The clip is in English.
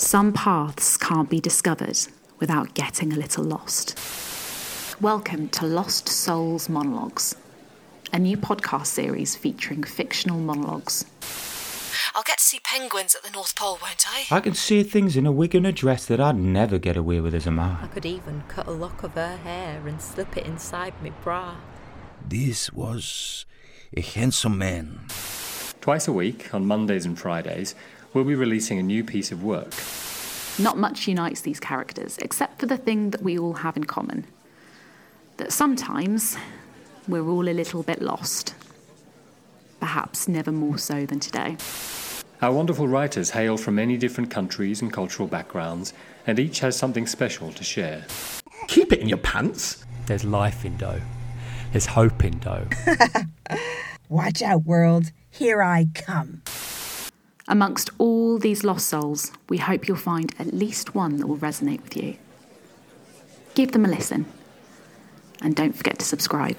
Some paths can't be discovered without getting a little lost. Welcome to Lost Souls Monologues, a new podcast series featuring fictional monologues. I'll get to see penguins at the North Pole, won't I? I can see things in a wig and a dress that I'd never get away with as a man. I could even cut a lock of her hair and slip it inside my bra. This was a handsome man. Twice a week, on Mondays and Fridays, we'll be releasing a new piece of work. Not much unites these characters, except for the thing that we all have in common that sometimes we're all a little bit lost. Perhaps never more so than today. Our wonderful writers hail from many different countries and cultural backgrounds, and each has something special to share. Keep it in your pants. There's life in dough. There's hope in dough. Watch out, world. Here I come. Amongst all these lost souls, we hope you'll find at least one that will resonate with you. Give them a listen, and don't forget to subscribe.